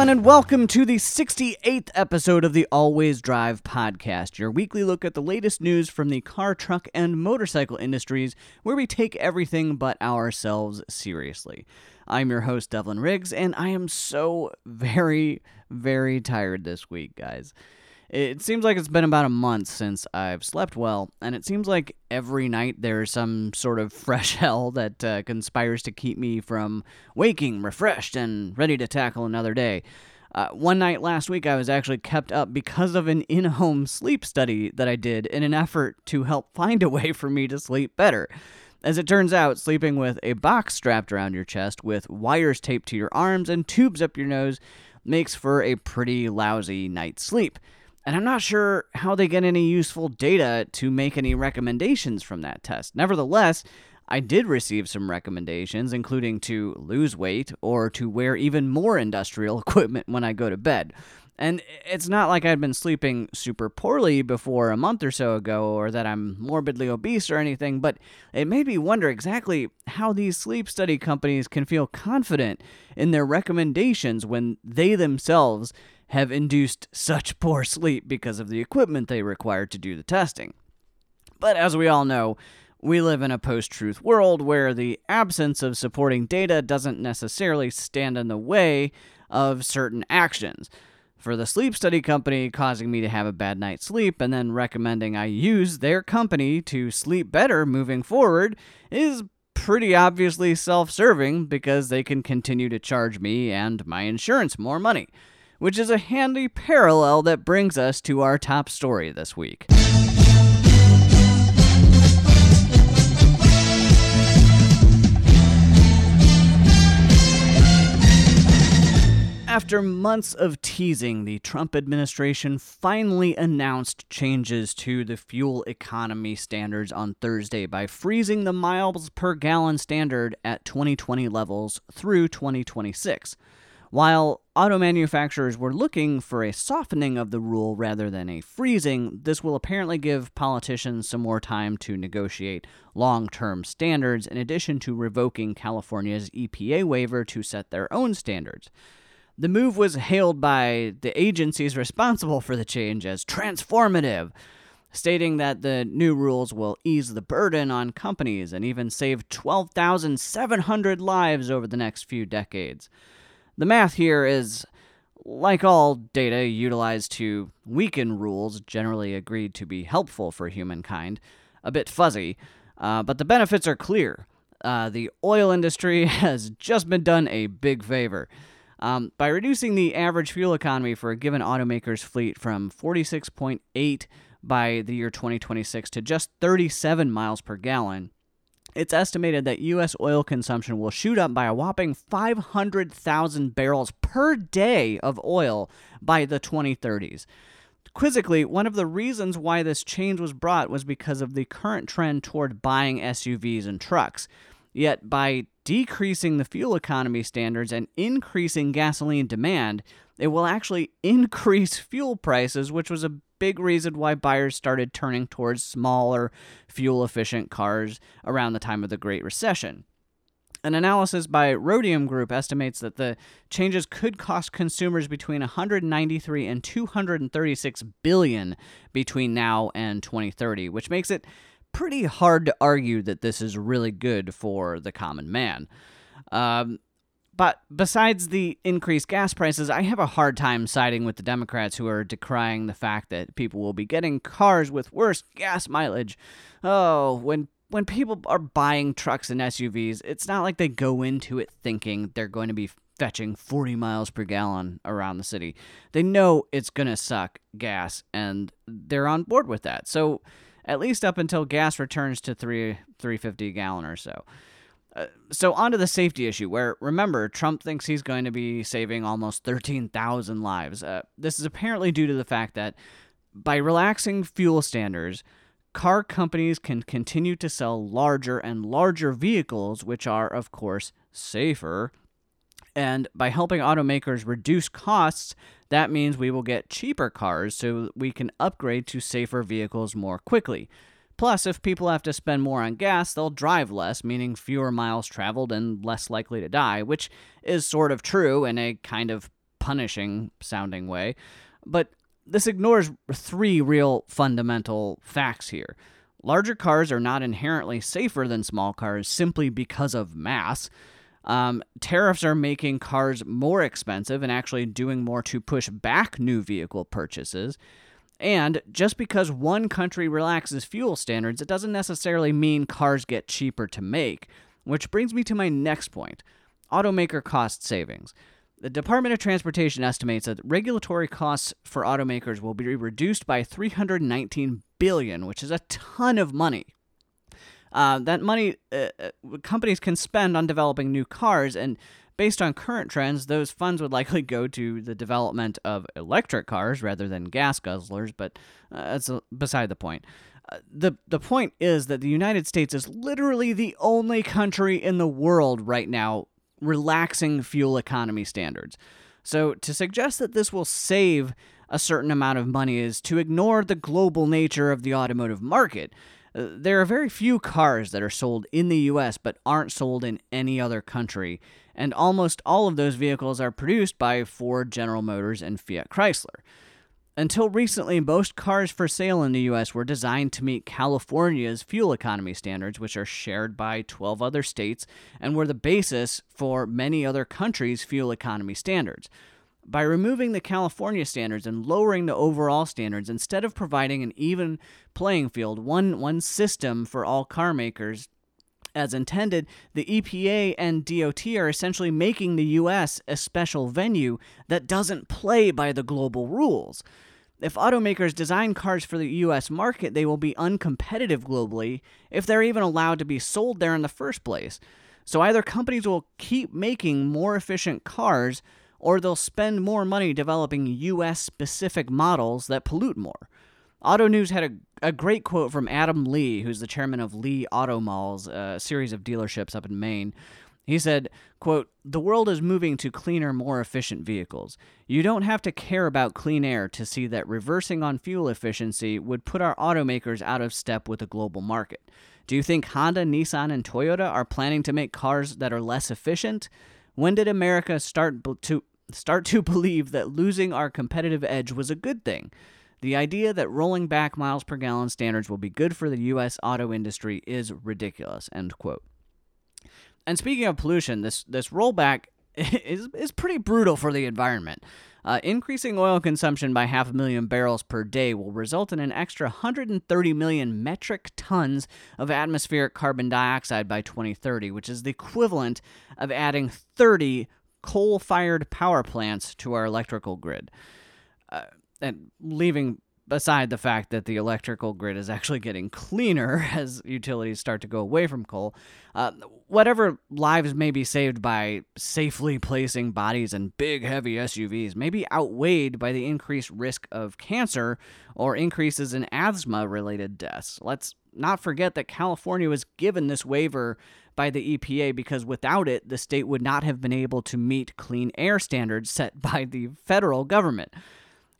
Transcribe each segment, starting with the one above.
everyone, and welcome to the 68th episode of the AllWaysDrive podcast, your weekly look at the latest news from the car, truck, and motorcycle industries, where we take everything but ourselves seriously. I'm your host, Devlin Riggs, and I am so very, very tired this week, guys. It seems like it's been about a month since I've slept well, and it seems like every night there's some sort of fresh hell that uh, conspires to keep me from waking refreshed and ready to tackle another day. Uh, one night last week, I was actually kept up because of an in home sleep study that I did in an effort to help find a way for me to sleep better. As it turns out, sleeping with a box strapped around your chest with wires taped to your arms and tubes up your nose makes for a pretty lousy night's sleep and I'm not sure how they get any useful data to make any recommendations from that test. Nevertheless, I did receive some recommendations, including to lose weight or to wear even more industrial equipment when I go to bed. And it's not like I'd been sleeping super poorly before a month or so ago, or that I'm morbidly obese or anything, but it made me wonder exactly how these sleep study companies can feel confident in their recommendations when they themselves have induced such poor sleep because of the equipment they require to do the testing. But as we all know, we live in a post truth world where the absence of supporting data doesn't necessarily stand in the way of certain actions. For the sleep study company causing me to have a bad night's sleep and then recommending I use their company to sleep better moving forward is pretty obviously self serving because they can continue to charge me and my insurance more money which is a handy parallel that brings us to our top story this week. After months of teasing, the Trump administration finally announced changes to the fuel economy standards on Thursday by freezing the miles per gallon standard at 2020 levels through 2026. While auto manufacturers were looking for a softening of the rule rather than a freezing, this will apparently give politicians some more time to negotiate long term standards, in addition to revoking California's EPA waiver to set their own standards. The move was hailed by the agencies responsible for the change as transformative, stating that the new rules will ease the burden on companies and even save 12,700 lives over the next few decades. The math here is, like all data utilized to weaken rules generally agreed to be helpful for humankind, a bit fuzzy, uh, but the benefits are clear. Uh, the oil industry has just been done a big favor. Um, by reducing the average fuel economy for a given automaker's fleet from 46.8 by the year 2026 to just 37 miles per gallon, it's estimated that U.S. oil consumption will shoot up by a whopping 500,000 barrels per day of oil by the 2030s. Quizzically, one of the reasons why this change was brought was because of the current trend toward buying SUVs and trucks. Yet, by decreasing the fuel economy standards and increasing gasoline demand, it will actually increase fuel prices, which was a big reason why buyers started turning towards smaller, fuel efficient cars around the time of the Great Recession. An analysis by Rhodium Group estimates that the changes could cost consumers between 193 and 236 billion between now and 2030, which makes it pretty hard to argue that this is really good for the common man. Um, but besides the increased gas prices, I have a hard time siding with the Democrats who are decrying the fact that people will be getting cars with worse gas mileage. Oh, when when people are buying trucks and SUVs, it's not like they go into it thinking they're going to be fetching 40 miles per gallon around the city. They know it's going to suck gas and they're on board with that. So, at least up until gas returns to 3 350 a gallon or so. Uh, so on to the safety issue where remember trump thinks he's going to be saving almost 13000 lives. Uh, this is apparently due to the fact that by relaxing fuel standards car companies can continue to sell larger and larger vehicles which are of course safer. And by helping automakers reduce costs that means we will get cheaper cars so we can upgrade to safer vehicles more quickly Plus, if people have to spend more on gas, they'll drive less, meaning fewer miles traveled and less likely to die, which is sort of true in a kind of punishing sounding way. But this ignores three real fundamental facts here. Larger cars are not inherently safer than small cars simply because of mass. Um, tariffs are making cars more expensive and actually doing more to push back new vehicle purchases. And just because one country relaxes fuel standards, it doesn't necessarily mean cars get cheaper to make. Which brings me to my next point automaker cost savings. The Department of Transportation estimates that regulatory costs for automakers will be reduced by 319 billion, which is a ton of money. Uh, that money uh, uh, companies can spend on developing new cars, and based on current trends, those funds would likely go to the development of electric cars rather than gas guzzlers. But uh, that's beside the point. Uh, the the point is that the United States is literally the only country in the world right now relaxing fuel economy standards. So to suggest that this will save a certain amount of money is to ignore the global nature of the automotive market. Uh, there are very few cars that are sold in the US but aren't sold in any other country, and almost all of those vehicles are produced by Ford, General Motors, and Fiat Chrysler. Until recently, most cars for sale in the US were designed to meet California's fuel economy standards, which are shared by 12 other states and were the basis for many other countries' fuel economy standards. By removing the California standards and lowering the overall standards, instead of providing an even playing field, one, one system for all car makers, as intended, the EPA and DOT are essentially making the US a special venue that doesn't play by the global rules. If automakers design cars for the US market, they will be uncompetitive globally if they're even allowed to be sold there in the first place. So either companies will keep making more efficient cars or they'll spend more money developing US specific models that pollute more. Auto News had a, a great quote from Adam Lee, who's the chairman of Lee Auto Malls, a series of dealerships up in Maine, he said, quote, The world is moving to cleaner, more efficient vehicles. You don't have to care about clean air to see that reversing on fuel efficiency would put our automakers out of step with the global market. Do you think Honda, Nissan, and Toyota are planning to make cars that are less efficient? When did America start to start to believe that losing our competitive edge was a good thing? The idea that rolling back miles per gallon standards will be good for the US auto industry is ridiculous. End quote. And speaking of pollution, this this rollback is is pretty brutal for the environment. Uh, increasing oil consumption by half a million barrels per day will result in an extra 130 million metric tons of atmospheric carbon dioxide by 2030, which is the equivalent of adding 30 coal fired power plants to our electrical grid. Uh, and leaving aside the fact that the electrical grid is actually getting cleaner as utilities start to go away from coal, uh, whatever lives may be saved by safely placing bodies in big, heavy SUVs may be outweighed by the increased risk of cancer or increases in asthma related deaths. Let's not forget that California was given this waiver by the EPA because without it, the state would not have been able to meet clean air standards set by the federal government.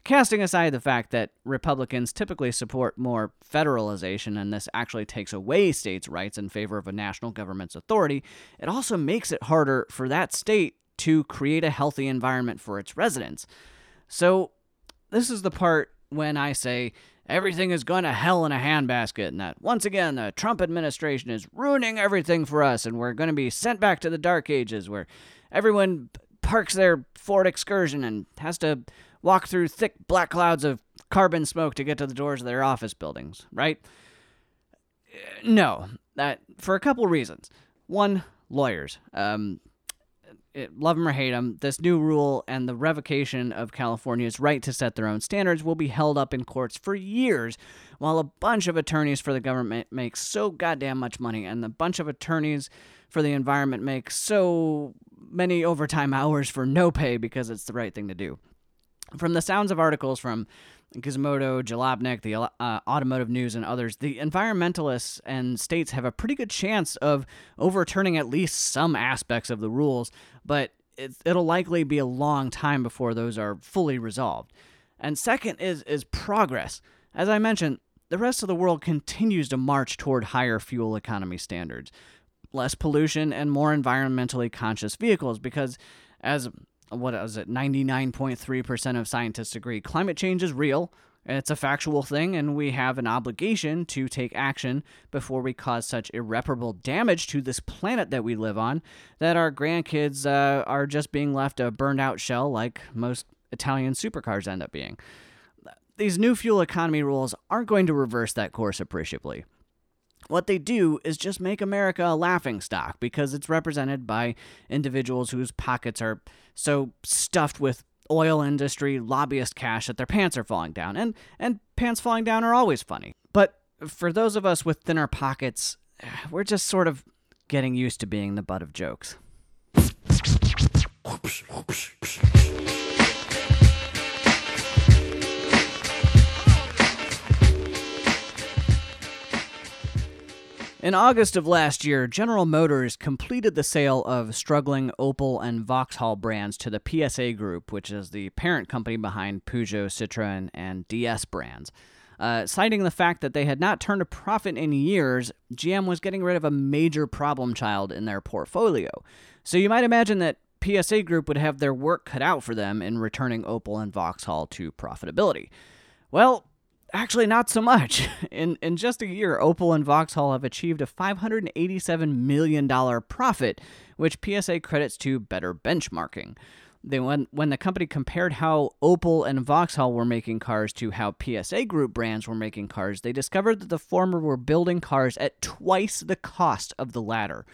Casting aside the fact that Republicans typically support more federalization and this actually takes away states' rights in favor of a national government's authority, it also makes it harder for that state to create a healthy environment for its residents. So, this is the part when I say everything is going to hell in a handbasket, and that once again the Trump administration is ruining everything for us, and we're going to be sent back to the dark ages where everyone parks their Ford Excursion and has to walk through thick black clouds of carbon smoke to get to the doors of their office buildings, right? No, that for a couple reasons. One, lawyers. Um, it, love them or hate them, this new rule and the revocation of California's right to set their own standards will be held up in courts for years, while a bunch of attorneys for the government make so goddamn much money, and a bunch of attorneys for the environment make so many overtime hours for no pay because it's the right thing to do. From the sounds of articles from Gizmodo, Jalopnik, the uh, Automotive News, and others, the environmentalists and states have a pretty good chance of overturning at least some aspects of the rules, but it, it'll likely be a long time before those are fully resolved. And second is is progress. As I mentioned, the rest of the world continues to march toward higher fuel economy standards, less pollution, and more environmentally conscious vehicles because as what is it? 99.3% of scientists agree climate change is real. It's a factual thing, and we have an obligation to take action before we cause such irreparable damage to this planet that we live on that our grandkids uh, are just being left a burned out shell like most Italian supercars end up being. These new fuel economy rules aren't going to reverse that course appreciably. What they do is just make America a laughing stock because it's represented by individuals whose pockets are so stuffed with oil industry lobbyist cash that their pants are falling down. And and pants falling down are always funny. But for those of us with thinner pockets, we're just sort of getting used to being the butt of jokes. In August of last year, General Motors completed the sale of struggling Opel and Vauxhall brands to the PSA Group, which is the parent company behind Peugeot, Citroën, and DS brands. Uh, citing the fact that they had not turned a profit in years, GM was getting rid of a major problem child in their portfolio. So you might imagine that PSA Group would have their work cut out for them in returning Opel and Vauxhall to profitability. Well, Actually, not so much. In, in just a year, Opel and Vauxhall have achieved a $587 million profit, which PSA credits to better benchmarking. They, when, when the company compared how Opel and Vauxhall were making cars to how PSA Group brands were making cars, they discovered that the former were building cars at twice the cost of the latter.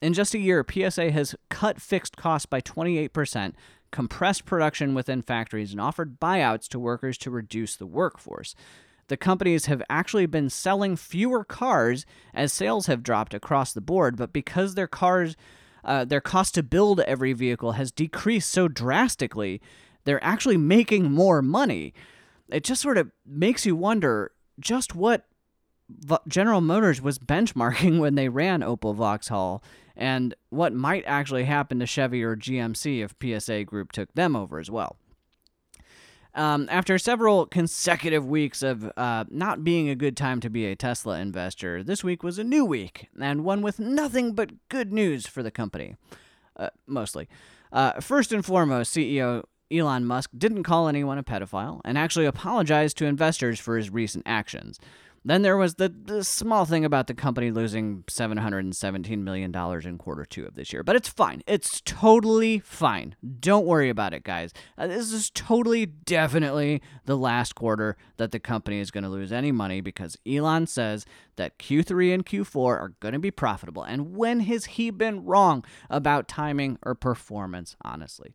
In just a year, PSA has cut fixed costs by 28%, compressed production within factories, and offered buyouts to workers to reduce the workforce. The companies have actually been selling fewer cars as sales have dropped across the board, but because their cars, uh, their cost to build every vehicle has decreased so drastically, they're actually making more money. It just sort of makes you wonder just what General Motors was benchmarking when they ran Opel Vauxhall and what might actually happen to Chevy or GMC if PSA Group took them over as well. Um, after several consecutive weeks of uh, not being a good time to be a Tesla investor, this week was a new week, and one with nothing but good news for the company. Uh, mostly. Uh, first and foremost, CEO Elon Musk didn't call anyone a pedophile and actually apologized to investors for his recent actions. Then there was the, the small thing about the company losing $717 million in quarter two of this year. But it's fine. It's totally fine. Don't worry about it, guys. Uh, this is totally, definitely the last quarter that the company is going to lose any money because Elon says that Q3 and Q4 are going to be profitable. And when has he been wrong about timing or performance, honestly?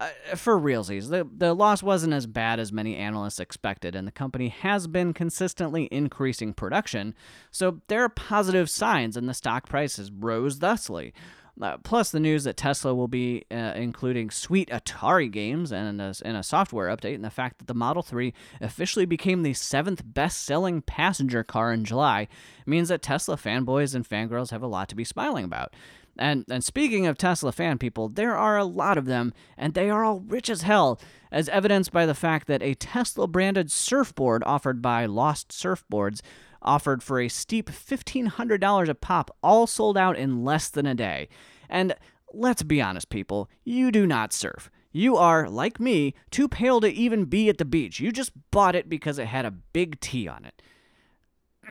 Uh, for realsies, the, the loss wasn't as bad as many analysts expected, and the company has been consistently increasing production, so there are positive signs, and the stock prices rose thusly. Uh, plus, the news that Tesla will be uh, including sweet Atari games and a, and a software update, and the fact that the Model 3 officially became the seventh best selling passenger car in July means that Tesla fanboys and fangirls have a lot to be smiling about. And and speaking of Tesla fan people, there are a lot of them, and they are all rich as hell, as evidenced by the fact that a Tesla branded surfboard offered by Lost Surfboards offered for a steep $1,500 a pop, all sold out in less than a day. And let's be honest, people, you do not surf. You are, like me, too pale to even be at the beach. You just bought it because it had a big T on it.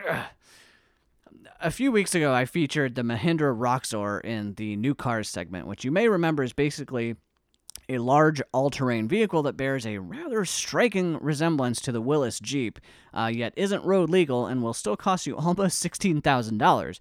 Ugh a few weeks ago, I featured the Mahindra Roxor in the new cars segment, which you may remember is basically a large all terrain vehicle that bears a rather striking resemblance to the Willys Jeep, uh, yet isn't road legal and will still cost you almost $16,000.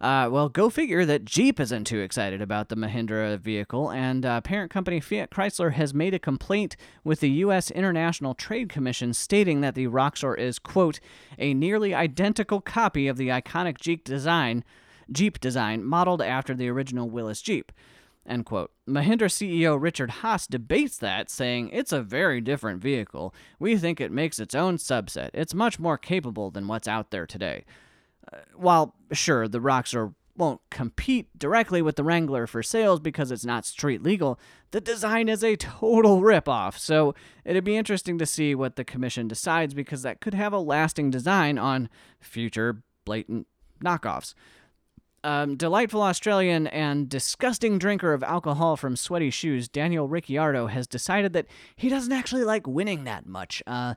Uh, well, go figure that Jeep isn't too excited about the Mahindra vehicle, and uh, parent company Fiat Chrysler has made a complaint with the U.S. International Trade Commission stating that the Roxor is, quote, a nearly identical copy of the iconic Jeep design, Jeep design modeled after the original Willys Jeep. End quote. Mahindra CEO Richard Haas debates that, saying, It's a very different vehicle. We think it makes its own subset. It's much more capable than what's out there today while sure the Roxor won't compete directly with the Wrangler for sales because it's not street legal, the design is a total ripoff. So it'd be interesting to see what the commission decides because that could have a lasting design on future blatant knockoffs. Um, delightful Australian and disgusting drinker of alcohol from sweaty shoes, Daniel Ricciardo, has decided that he doesn't actually like winning that much. Uh,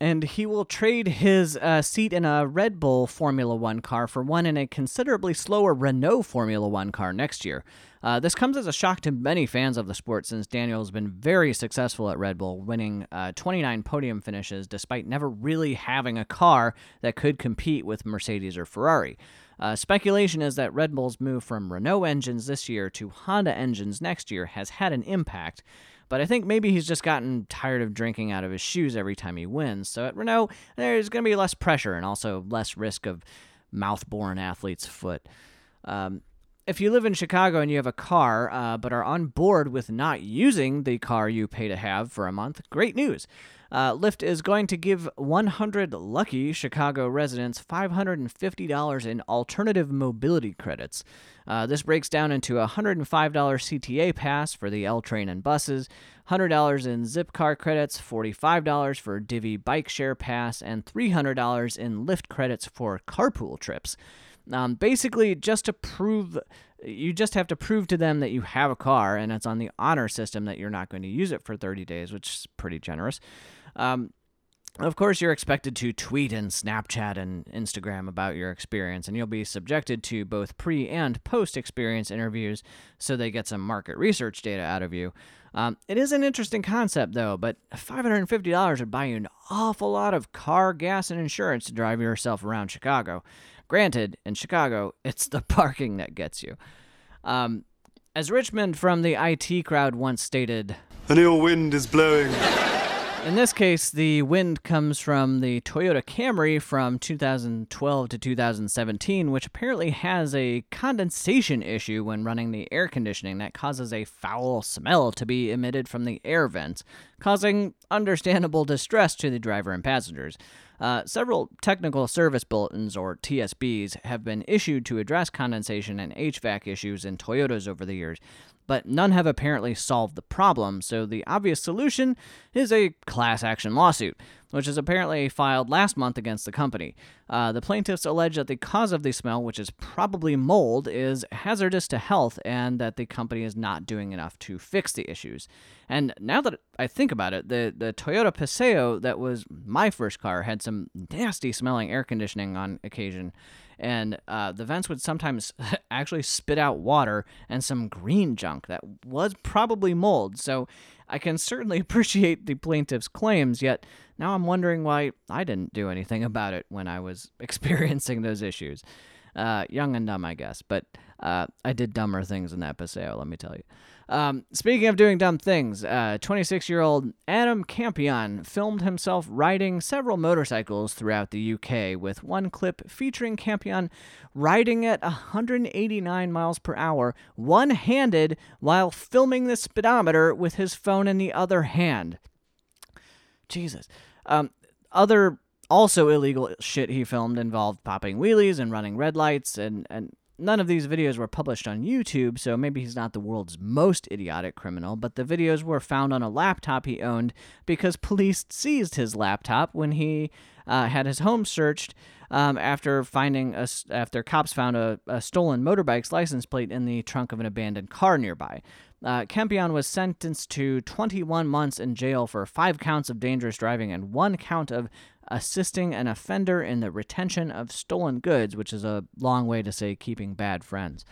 and he will trade his uh, seat in a Red Bull Formula One car for one in a considerably slower Renault Formula One car next year. Uh, this comes as a shock to many fans of the sport since Daniel has been very successful at Red Bull, winning uh, 29 podium finishes despite never really having a car that could compete with Mercedes or Ferrari. Uh, speculation is that Red Bull's move from Renault engines this year to Honda engines next year has had an impact, but I think maybe he's just gotten tired of drinking out of his shoes every time he wins. So at Renault, there's going to be less pressure and also less risk of mouth-borne athlete's foot. Um, if you live in Chicago and you have a car, uh, but are on board with not using the car you pay to have for a month, great news. Uh, Lyft is going to give 100 lucky Chicago residents $550 in alternative mobility credits. Uh, this breaks down into a $105 CTA pass for the L train and buses, $100 in Zipcar credits, $45 for Divvy bike share pass, and $300 in Lyft credits for carpool trips. Um, basically, just to prove, you just have to prove to them that you have a car and it's on the honor system that you're not going to use it for 30 days, which is pretty generous. Um, of course, you're expected to tweet and Snapchat and Instagram about your experience, and you'll be subjected to both pre and post experience interviews so they get some market research data out of you. Um, it is an interesting concept, though, but $550 would buy you an awful lot of car, gas, and insurance to drive yourself around Chicago. Granted, in Chicago, it's the parking that gets you. Um, as Richmond from the IT crowd once stated, An ill wind is blowing. In this case, the wind comes from the Toyota Camry from 2012 to 2017, which apparently has a condensation issue when running the air conditioning that causes a foul smell to be emitted from the air vents, causing understandable distress to the driver and passengers. Uh, several technical service bulletins, or TSBs, have been issued to address condensation and HVAC issues in Toyotas over the years, but none have apparently solved the problem, so the obvious solution is a class action lawsuit, which is apparently filed last month against the company. Uh, the plaintiffs allege that the cause of the smell, which is probably mold, is hazardous to health and that the company is not doing enough to fix the issues. And now that I think about it, the, the Toyota Paseo that was my first car had some nasty smelling air conditioning on occasion and uh, the vents would sometimes actually spit out water and some green junk that was probably mold. So I can certainly appreciate the plaintiff's claims, yet now I'm wondering why I didn't do anything about it when I was experiencing those issues. Uh, young and dumb, I guess, but uh, I did dumber things in that Paseo, let me tell you. Um, speaking of doing dumb things, 26 uh, year old Adam Campion filmed himself riding several motorcycles throughout the UK, with one clip featuring Campion riding at 189 miles per hour, one handed, while filming the speedometer with his phone in the other hand. Jesus. Um, other also illegal shit he filmed involved popping wheelies and running red lights and, and None of these videos were published on YouTube, so maybe he's not the world's most idiotic criminal, but the videos were found on a laptop he owned because police seized his laptop when he uh, had his home searched um, after finding a, after cops found a, a, stolen motorbike's license plate in the trunk of an abandoned car nearby. Uh, Campion was sentenced to 21 months in jail for five counts of dangerous driving and one count of assisting an offender in the retention of stolen goods, which is a long way to say keeping bad friends.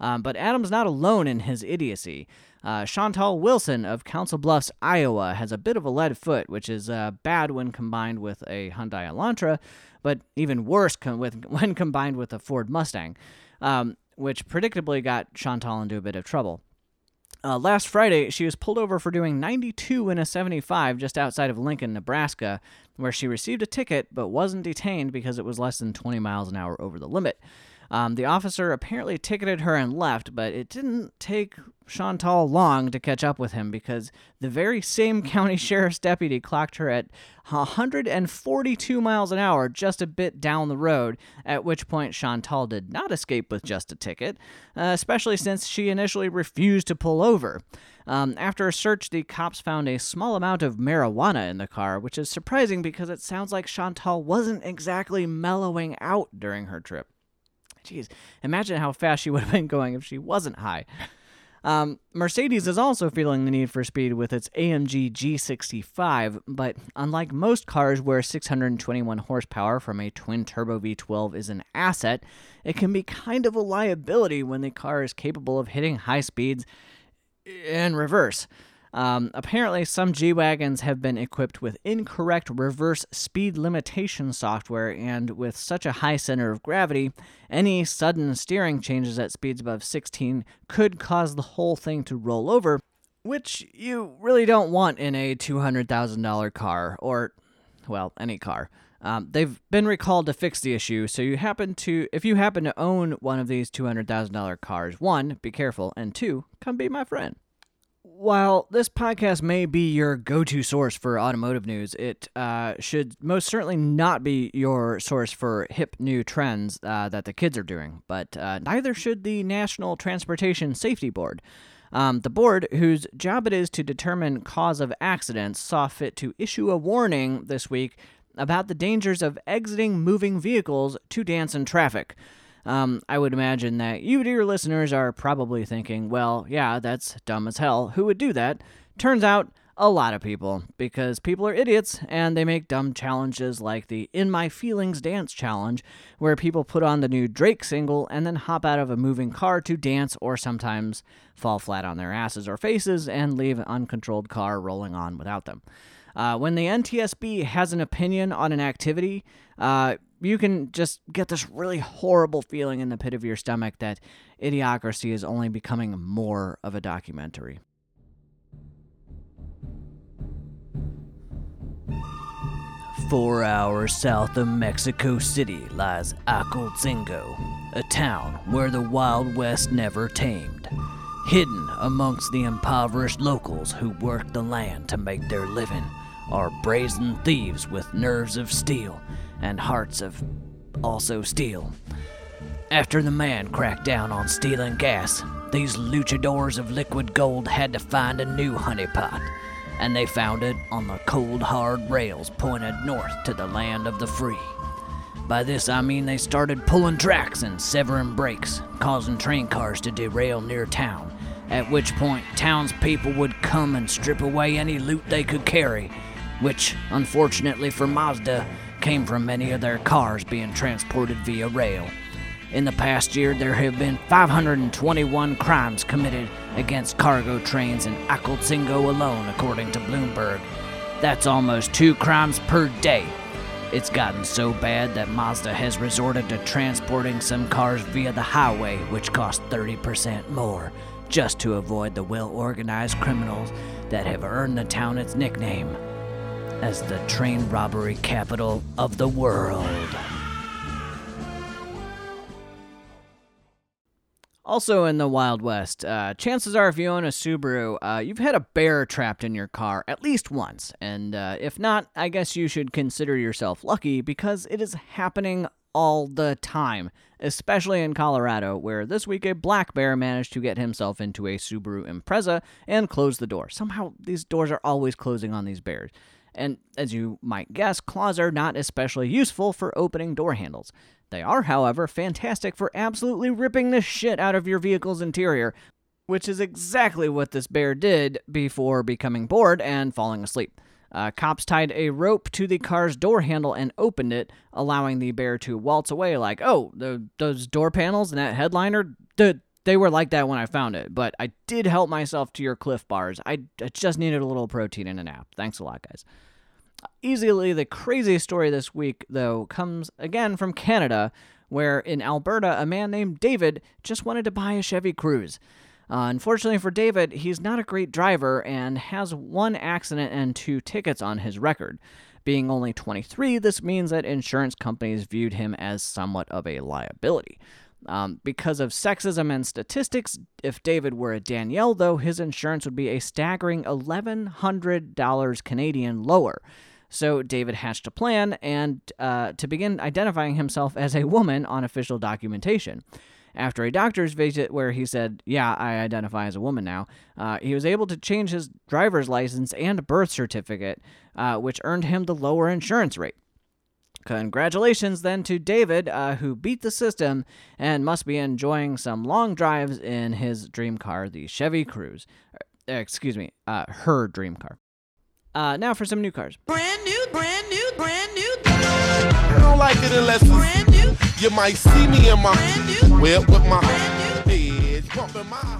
Um, but Adam's not alone in his idiocy. Uh, Chantal Wilson of Council Bluffs, Iowa, has a bit of a lead foot, which is uh, bad when combined with a Hyundai Elantra, but even worse com- with, when combined with a Ford Mustang, um, which predictably got Chantal into a bit of trouble. Uh, last Friday, she was pulled over for doing 92 in a 75 just outside of Lincoln, Nebraska, where she received a ticket but wasn't detained because it was less than 20 miles an hour over the limit. Um, the officer apparently ticketed her and left, but it didn't take Chantal long to catch up with him because the very same county sheriff's deputy clocked her at 142 miles an hour just a bit down the road, at which point Chantal did not escape with just a ticket, uh, especially since she initially refused to pull over. Um, after a search, the cops found a small amount of marijuana in the car, which is surprising because it sounds like Chantal wasn't exactly mellowing out during her trip. Jeez, imagine how fast she would have been going if she wasn't high. Um, Mercedes is also feeling the need for speed with its AMG G65, but unlike most cars where 621 horsepower from a twin turbo V12 is an asset, it can be kind of a liability when the car is capable of hitting high speeds in reverse. Um, apparently, some G Wagons have been equipped with incorrect reverse speed limitation software, and with such a high center of gravity, any sudden steering changes at speeds above 16 could cause the whole thing to roll over, which you really don't want in a $200,000 car, or, well, any car. Um, they've been recalled to fix the issue, so you happen to, if you happen to own one of these $200,000 cars, one, be careful, and two, come be my friend. While this podcast may be your go to source for automotive news, it uh, should most certainly not be your source for hip new trends uh, that the kids are doing, but uh, neither should the National Transportation Safety Board. Um, the board, whose job it is to determine cause of accidents, saw fit to issue a warning this week about the dangers of exiting moving vehicles to dance in traffic. Um, I would imagine that you, dear listeners, are probably thinking, well, yeah, that's dumb as hell. Who would do that? Turns out, a lot of people, because people are idiots and they make dumb challenges like the In My Feelings Dance Challenge, where people put on the new Drake single and then hop out of a moving car to dance or sometimes fall flat on their asses or faces and leave an uncontrolled car rolling on without them. Uh, when the NTSB has an opinion on an activity, uh, you can just get this really horrible feeling in the pit of your stomach that idiocracy is only becoming more of a documentary. Four hours south of Mexico City lies Acultzingo, a town where the Wild West never tamed. Hidden amongst the impoverished locals who work the land to make their living are brazen thieves with nerves of steel and hearts of also steel. After the man cracked down on stealing gas, these luchadors of liquid gold had to find a new honeypot, and they found it on the cold hard rails pointed north to the land of the free. By this I mean they started pulling tracks and severing brakes, causing train cars to derail near town, at which point townspeople would come and strip away any loot they could carry, which, unfortunately for Mazda, came from many of their cars being transported via rail. In the past year, there have been 521 crimes committed against cargo trains in Acultzingo alone, according to Bloomberg. That's almost two crimes per day. It's gotten so bad that Mazda has resorted to transporting some cars via the highway, which cost 30% more, just to avoid the well organized criminals that have earned the town its nickname as the train robbery capital of the world. Also in the Wild West, uh, chances are if you own a Subaru, uh, you've had a bear trapped in your car at least once. And uh, if not, I guess you should consider yourself lucky because it is happening all the time, especially in Colorado, where this week a black bear managed to get himself into a Subaru Impreza and close the door. Somehow these doors are always closing on these bears. And as you might guess, claws are not especially useful for opening door handles. They are, however, fantastic for absolutely ripping the shit out of your vehicle's interior, which is exactly what this bear did before becoming bored and falling asleep. Uh, cops tied a rope to the car's door handle and opened it, allowing the bear to waltz away like, oh, the, those door panels and that headliner, the, they were like that when I found it, but I did help myself to your Clif bars. I, I just needed a little protein in a nap. Thanks a lot, guys. Easily the craziest story this week, though, comes again from Canada, where in Alberta, a man named David just wanted to buy a Chevy Cruze. Uh, unfortunately for David, he's not a great driver and has one accident and two tickets on his record. Being only 23, this means that insurance companies viewed him as somewhat of a liability. Um, because of sexism and statistics, if David were a Danielle, though, his insurance would be a staggering $1,100 Canadian lower. So David hatched a plan and uh, to begin identifying himself as a woman on official documentation. After a doctor's visit where he said, Yeah, I identify as a woman now, uh, he was able to change his driver's license and birth certificate, uh, which earned him the lower insurance rate. Congratulations then to David, uh, who beat the system and must be enjoying some long drives in his dream car, the Chevy Cruze. Uh, excuse me, uh, her dream car. Uh, now for some new cars. Brand new, brand new, brand new. I don't like it unless Brand new, you might see me in my brand new, whip with my brand new. head pumping my.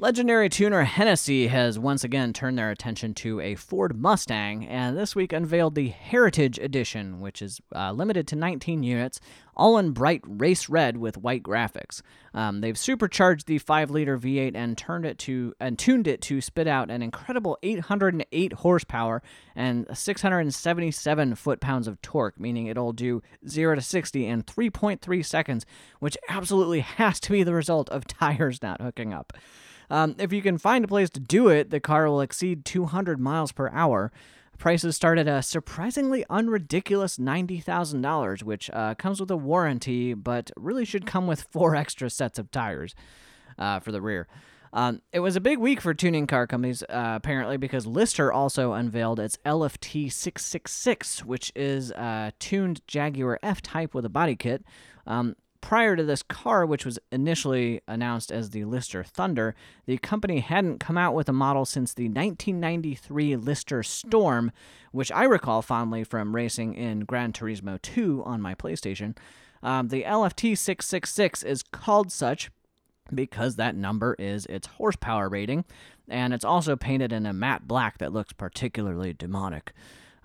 Legendary tuner Hennessey has once again turned their attention to a Ford Mustang, and this week unveiled the Heritage Edition, which is uh, limited to 19 units, all in bright race red with white graphics. Um, they've supercharged the 5-liter V8 and turned it to and tuned it to spit out an incredible 808 horsepower and 677 foot-pounds of torque, meaning it'll do 0 to 60 in 3.3 seconds, which absolutely has to be the result of tires not hooking up. Um, if you can find a place to do it, the car will exceed 200 miles per hour. Prices start at a surprisingly unridiculous $90,000, which uh, comes with a warranty, but really should come with four extra sets of tires uh, for the rear. Um, it was a big week for tuning car companies, uh, apparently, because Lister also unveiled its LFT 666, which is a tuned Jaguar F Type with a body kit. Um, prior to this car, which was initially announced as the Lister Thunder, the company hadn't come out with a model since the 1993 Lister Storm, which I recall fondly from racing in Gran Turismo 2 on my PlayStation. Um, the LFT 666 is called such because that number is its horsepower rating, and it's also painted in a matte black that looks particularly demonic.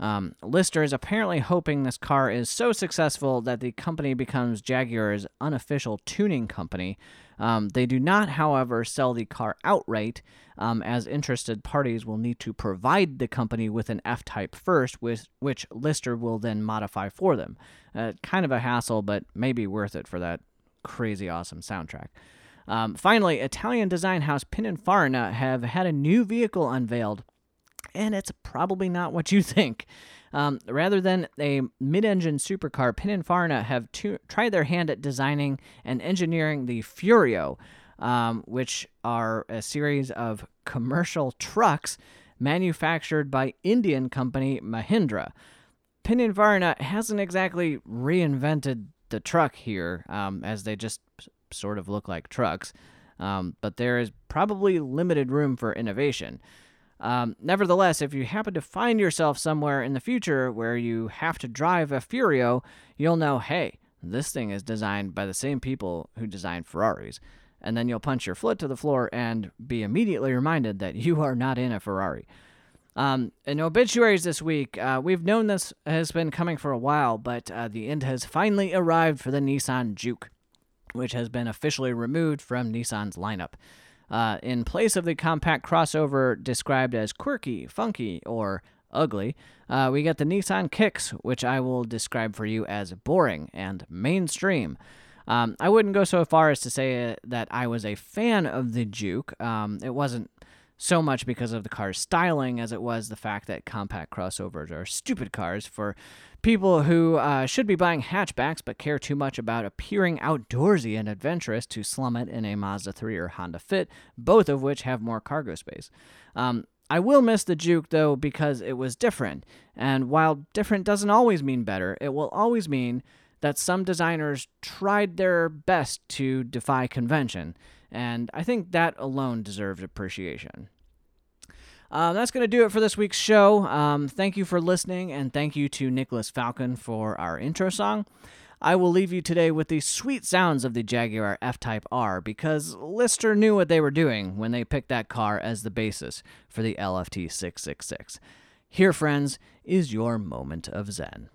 Um, Lister is apparently hoping this car is so successful that the company becomes Jaguar's unofficial tuning company. Um, they do not, however, sell the car outright, um, as interested parties will need to provide the company with an F type first, with, which Lister will then modify for them. Uh, kind of a hassle, but maybe worth it for that crazy awesome soundtrack. Um, finally, Italian design house Pininfarina have had a new vehicle unveiled and it's probably not what you think. Um, rather than a mid-engine supercar, Pininfarina have tu- tried their hand at designing and engineering the Furio, um, which are a series of commercial trucks manufactured by Indian company Mahindra. Pininfarina hasn't exactly reinvented the truck here, um, as they just sort of look like trucks, um, but there is probably limited room for innovation. Um, nevertheless, if you happen to find yourself somewhere in the future where you have to drive a Furio, you'll know, hey, this thing is designed by the same people who designed Ferraris. And then you'll punch your foot to the floor and be immediately reminded that you are not in a Ferrari. Um, in obituaries this week, uh, we've known this has been coming for a while, but uh, the end has finally arrived for the Nissan Juke, which has been officially removed from Nissan's lineup. Uh, in place of the compact crossover described as quirky, funky, or ugly, uh, we get the Nissan Kicks, which I will describe for you as boring and mainstream. Um, I wouldn't go so far as to say uh, that I was a fan of the Juke. Um, it wasn't so much because of the car's styling as it was the fact that compact crossovers are stupid cars for people who uh, should be buying hatchbacks but care too much about appearing outdoorsy and adventurous to slum it in a Mazda 3 or Honda Fit, both of which have more cargo space. Um, I will miss the Juke though because it was different, and while different doesn't always mean better, it will always mean that some designers tried their best to defy convention, and I think that alone deserves appreciation. Um, that's going to do it for this week's show. Um, thank you for listening, and thank you to Nicholas Falcon for our intro song. I will leave you today with the sweet sounds of the Jaguar F Type R because Lister knew what they were doing when they picked that car as the basis for the LFT 666. Here, friends, is your moment of Zen.